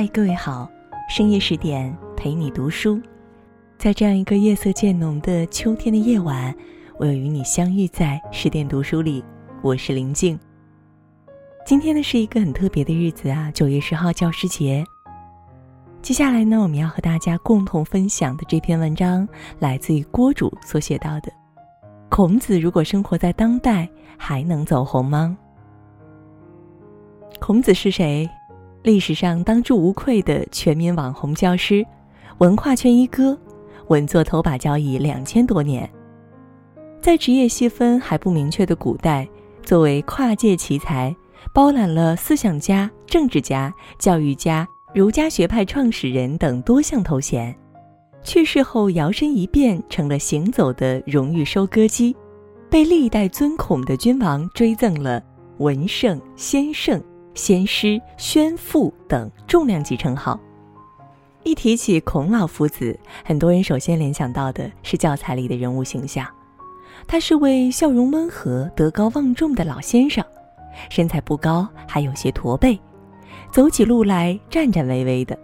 嗨，各位好，深夜十点陪你读书，在这样一个夜色渐浓的秋天的夜晚，我又与你相遇在十点读书里。我是林静。今天呢是一个很特别的日子啊，九月十号教师节。接下来呢，我们要和大家共同分享的这篇文章，来自于郭主所写到的：孔子如果生活在当代，还能走红吗？孔子是谁？历史上当之无愧的全民网红教师，文化圈一哥，稳坐头把交椅两千多年。在职业细分还不明确的古代，作为跨界奇才，包揽了思想家、政治家、教育家、儒家学派创始人等多项头衔。去世后摇身一变成了行走的荣誉收割机，被历代尊孔的君王追赠了文圣先圣。先师、宣父等重量级称号。一提起孔老夫子，很多人首先联想到的是教材里的人物形象。他是位笑容温和、德高望重的老先生，身材不高，还有些驼背，走起路来颤颤巍巍的。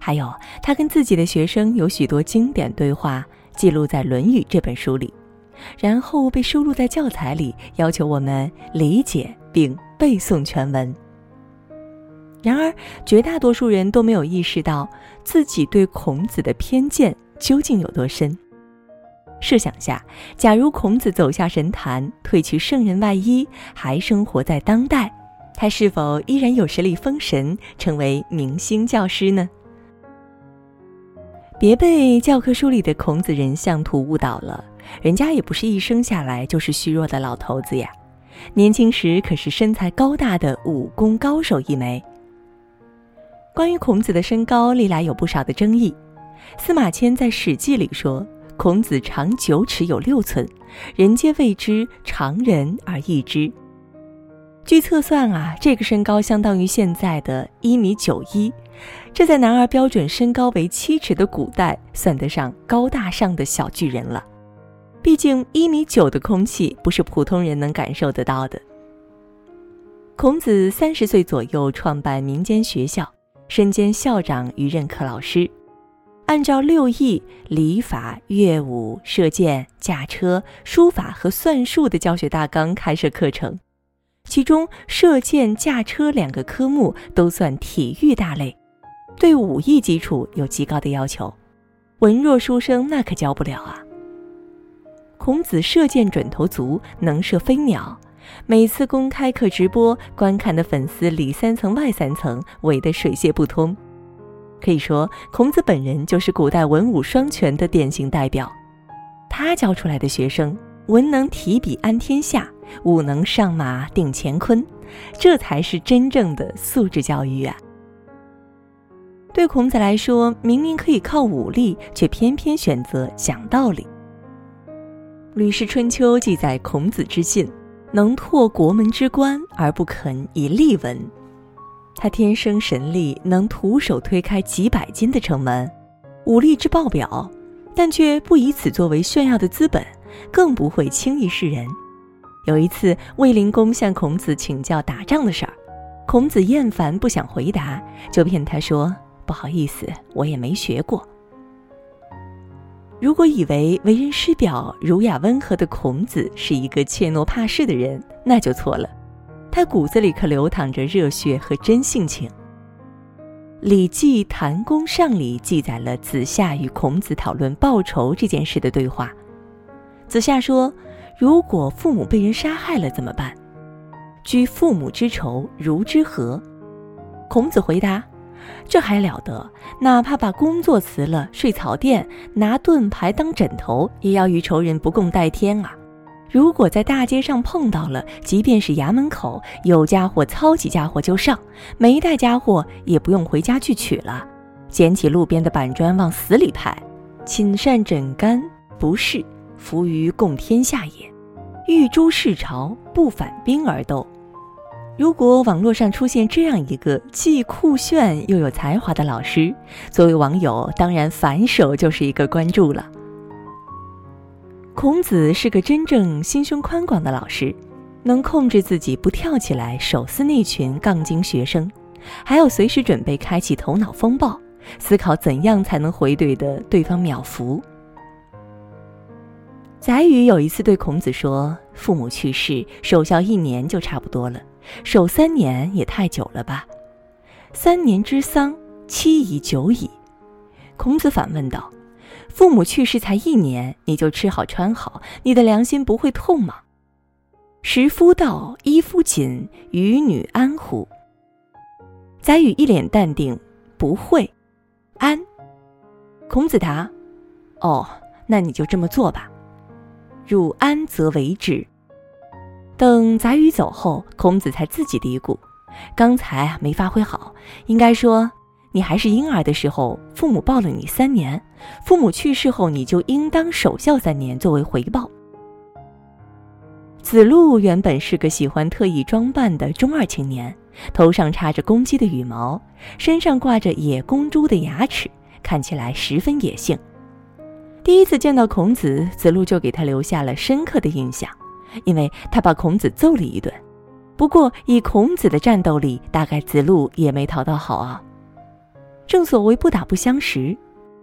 还有，他跟自己的学生有许多经典对话，记录在《论语》这本书里，然后被收录在教材里，要求我们理解并背诵全文。然而，绝大多数人都没有意识到自己对孔子的偏见究竟有多深。设想下，假如孔子走下神坛，褪去圣人外衣，还生活在当代，他是否依然有实力封神，成为明星教师呢？别被教科书里的孔子人像图误导了，人家也不是一生下来就是虚弱的老头子呀，年轻时可是身材高大的武功高手一枚。关于孔子的身高，历来有不少的争议。司马迁在《史记》里说，孔子长九尺有六寸，人皆谓之常人而异之。据测算啊，这个身高相当于现在的一米九一，这在男儿标准身高为七尺的古代，算得上高大上的小巨人了。毕竟一米九的空气不是普通人能感受得到的。孔子三十岁左右创办民间学校。身兼校长与任课老师，按照六艺礼法乐舞射箭驾车书法和算术的教学大纲开设课程，其中射箭驾车两个科目都算体育大类，对武艺基础有极高的要求，文弱书生那可教不了啊。孔子射箭准头足，能射飞鸟。每次公开课直播，观看的粉丝里三层外三层，围得水泄不通。可以说，孔子本人就是古代文武双全的典型代表。他教出来的学生，文能提笔安天下，武能上马定乾坤，这才是真正的素质教育啊！对孔子来说，明明可以靠武力，却偏偏选择讲道理。《吕氏春秋》记载孔子之信。能拓国门之关而不肯以力闻，他天生神力，能徒手推开几百斤的城门，武力之爆表，但却不以此作为炫耀的资本，更不会轻易示人。有一次，卫灵公向孔子请教打仗的事儿，孔子厌烦不想回答，就骗他说：“不好意思，我也没学过。”如果以为为人师表、儒雅温和的孔子是一个怯懦怕事的人，那就错了。他骨子里可流淌着热血和真性情。《礼记·谭公上》里记载了子夏与孔子讨论报仇这件事的对话。子夏说：“如果父母被人杀害了怎么办？居父母之仇，如之何？”孔子回答。这还了得！哪怕把工作辞了，睡草垫，拿盾牌当枕头，也要与仇人不共戴天啊！如果在大街上碰到了，即便是衙门口有家伙操起家伙就上，没带家伙也不用回家去取了，捡起路边的板砖往死里拍。寝善枕干，不是服于共天下也。欲诛弑朝，不反兵而斗。如果网络上出现这样一个既酷炫又有才华的老师，作为网友当然反手就是一个关注了。孔子是个真正心胸宽广的老师，能控制自己不跳起来手撕那群杠精学生，还要随时准备开启头脑风暴，思考怎样才能回怼的对方秒服。宰予有一次对孔子说：“父母去世，守孝一年就差不多了，守三年也太久了吧？三年之丧，期已久矣。”孔子反问道：“父母去世才一年，你就吃好穿好，你的良心不会痛吗？”食夫道，衣夫锦，与女安乎？宰予一脸淡定，不会，安。孔子答：“哦，那你就这么做吧。”汝安则为之。等宰予走后，孔子才自己嘀咕：“刚才没发挥好，应该说你还是婴儿的时候，父母抱了你三年；父母去世后，你就应当守孝三年作为回报。”子路原本是个喜欢特意装扮的中二青年，头上插着公鸡的羽毛，身上挂着野公猪的牙齿，看起来十分野性。第一次见到孔子，子路就给他留下了深刻的印象，因为他把孔子揍了一顿。不过以孔子的战斗力，大概子路也没讨到好啊。正所谓不打不相识。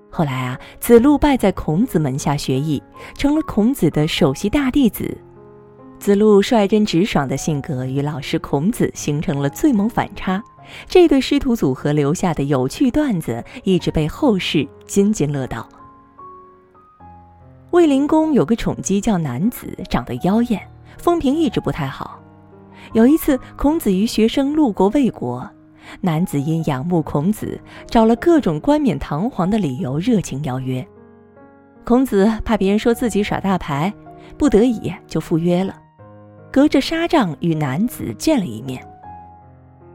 后来啊，子路拜在孔子门下学艺，成了孔子的首席大弟子。子路率真直爽的性格与老师孔子形成了最猛反差，这对师徒组合留下的有趣段子一直被后世津津乐道。卫灵公有个宠姬叫南子，长得妖艳，风评一直不太好。有一次，孔子与学生路过魏国，南子因仰慕孔子，找了各种冠冕堂皇的理由热情邀约。孔子怕别人说自己耍大牌，不得已就赴约了，隔着纱帐与南子见了一面。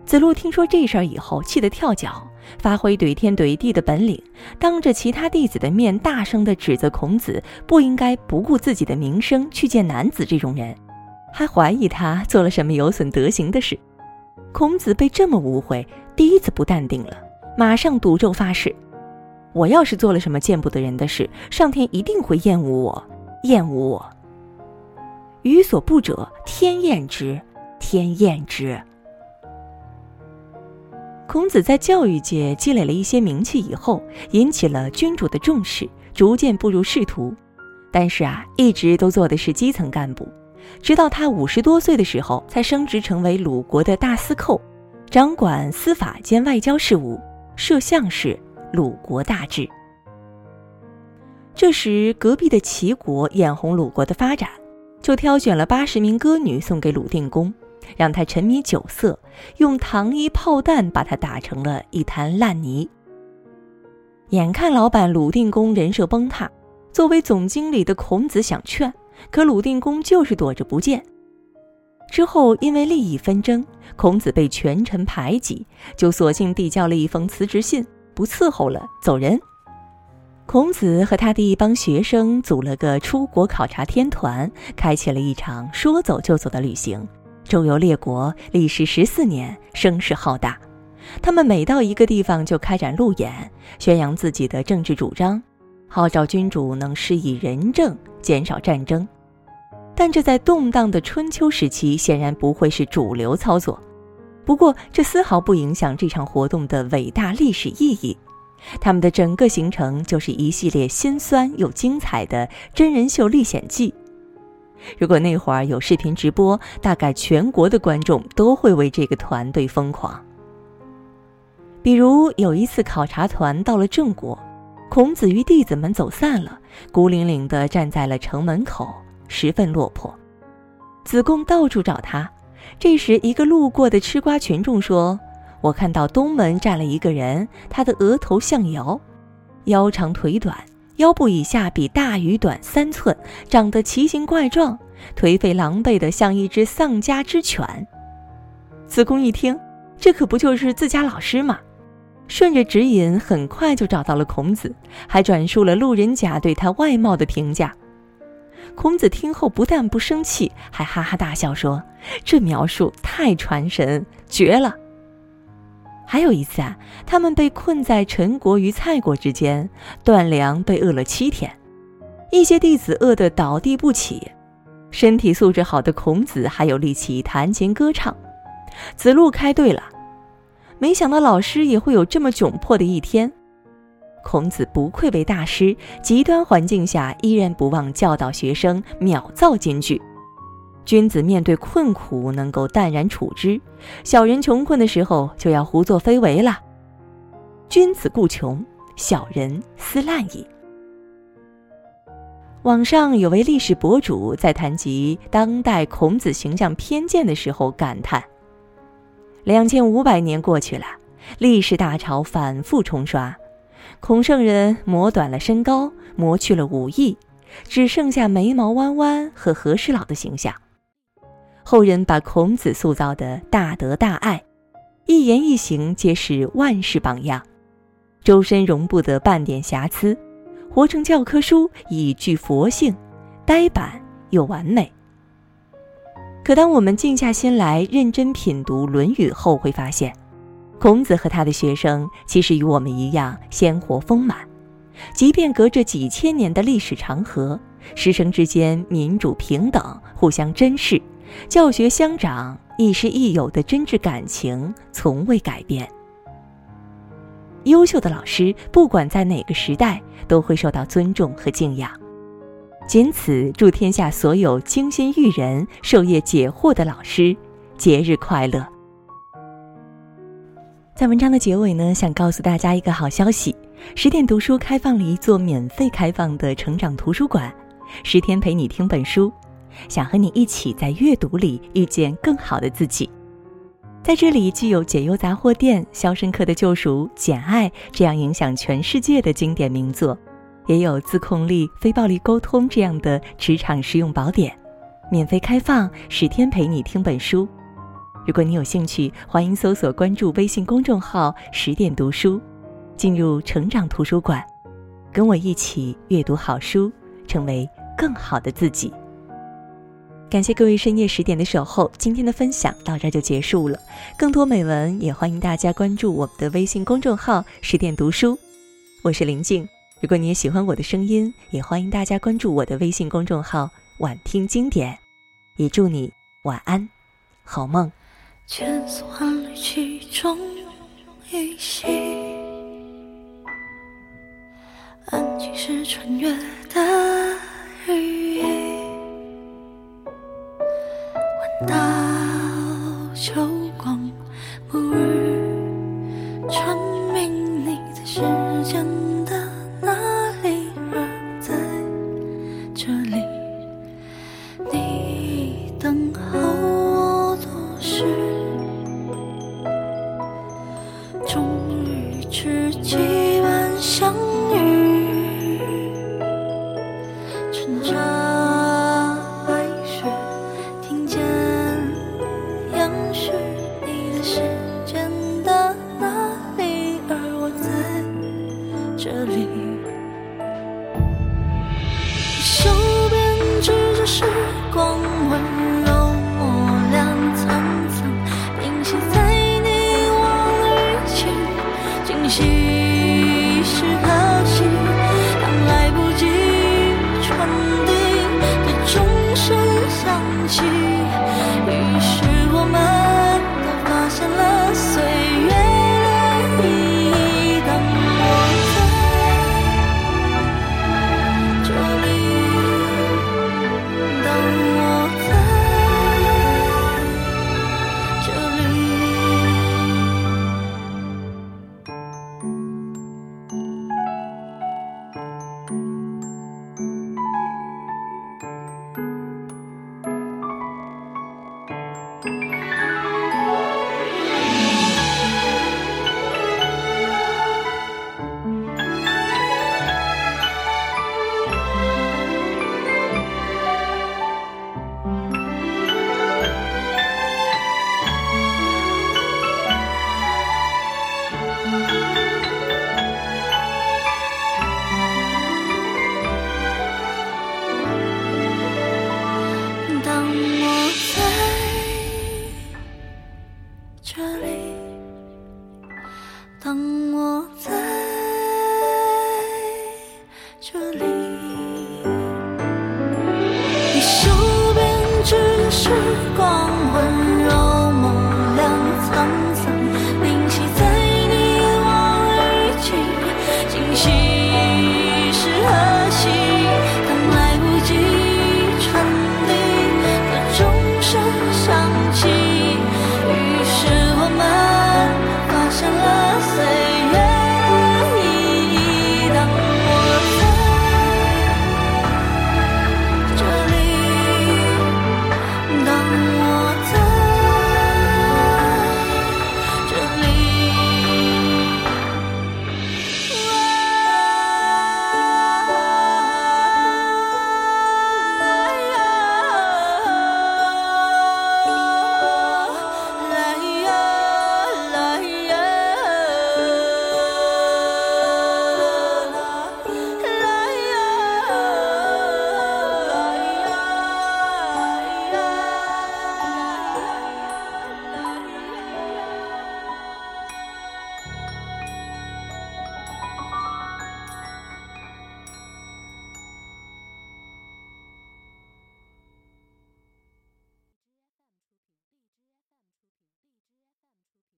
子路听说这事儿以后，气得跳脚。发挥怼天怼地的本领，当着其他弟子的面大声地指责孔子不应该不顾自己的名声去见男子这种人，还怀疑他做了什么有损德行的事。孔子被这么误会，第一次不淡定了，马上赌咒发誓：我要是做了什么见不得人的事，上天一定会厌恶我，厌恶我。予所不者，天厌之，天厌之。孔子在教育界积累了一些名气以后，引起了君主的重视，逐渐步入仕途。但是啊，一直都做的是基层干部，直到他五十多岁的时候，才升职成为鲁国的大司寇，掌管司法兼外交事务，摄相事，鲁国大治。这时，隔壁的齐国眼红鲁国的发展，就挑选了八十名歌女送给鲁定公。让他沉迷酒色，用糖衣炮弹把他打成了一滩烂泥。眼看老板鲁定公人设崩塌，作为总经理的孔子想劝，可鲁定公就是躲着不见。之后因为利益纷争，孔子被权臣排挤，就索性递交了一封辞职信，不伺候了，走人。孔子和他的一帮学生组了个出国考察天团，开启了一场说走就走的旅行。周游列国，历时十四年，声势浩大。他们每到一个地方就开展路演，宣扬自己的政治主张，号召君主能施以仁政，减少战争。但这在动荡的春秋时期显然不会是主流操作。不过，这丝毫不影响这场活动的伟大历史意义。他们的整个行程就是一系列心酸又精彩的真人秀历险记。如果那会儿有视频直播，大概全国的观众都会为这个团队疯狂。比如有一次考察团到了郑国，孔子与弟子们走散了，孤零零地站在了城门口，十分落魄。子贡到处找他，这时一个路过的吃瓜群众说：“我看到东门站了一个人，他的额头像尧，腰长腿短。”腰部以下比大鱼短三寸，长得奇形怪状，颓废狼狈的像一只丧家之犬。子贡一听，这可不就是自家老师吗？顺着指引，很快就找到了孔子，还转述了路人甲对他外貌的评价。孔子听后不但不生气，还哈哈大笑说：“这描述太传神，绝了！”还有一次啊，他们被困在陈国与蔡国之间，断粮被饿了七天，一些弟子饿得倒地不起，身体素质好的孔子还有力气弹琴歌唱。子路开对了，没想到老师也会有这么窘迫的一天。孔子不愧为大师，极端环境下依然不忘教导学生，秒造金句。君子面对困苦能够淡然处之，小人穷困的时候就要胡作非为了。君子固穷，小人思滥矣。网上有位历史博主在谈及当代孔子形象偏见的时候感叹：两千五百年过去了，历史大潮反复冲刷，孔圣人磨短了身高，磨去了武艺，只剩下眉毛弯弯和和事佬的形象。后人把孔子塑造的大德大爱，一言一行皆是万世榜样，周身容不得半点瑕疵。活成教科书，以具佛性，呆板又完美。可当我们静下心来认真品读《论语》后，会发现，孔子和他的学生其实与我们一样鲜活丰满。即便隔着几千年的历史长河，师生之间民主平等、互相珍视、教学相长、亦师亦友的真挚感情从未改变。优秀的老师，不管在哪个时代。都会受到尊重和敬仰。仅此，祝天下所有精心育人、授业解惑的老师节日快乐！在文章的结尾呢，想告诉大家一个好消息：十点读书开放了一座免费开放的成长图书馆，十天陪你听本书，想和你一起在阅读里遇见更好的自己。在这里，既有《解忧杂货店》《肖申克的救赎》《简爱》这样影响全世界的经典名作，也有《自控力》《非暴力沟通》这样的职场实用宝典，免费开放，十天陪你听本书。如果你有兴趣，欢迎搜索关注微信公众号“十点读书”，进入成长图书馆，跟我一起阅读好书，成为更好的自己。感谢各位深夜十点的守候，今天的分享到这就结束了。更多美文也欢迎大家关注我们的微信公众号“十点读书”，我是林静。如果你也喜欢我的声音，也欢迎大家关注我的微信公众号“晚听经典”。也祝你晚安，好梦。千丝万缕其中一息，安静是穿越的羽翼。到秋这里，等我再。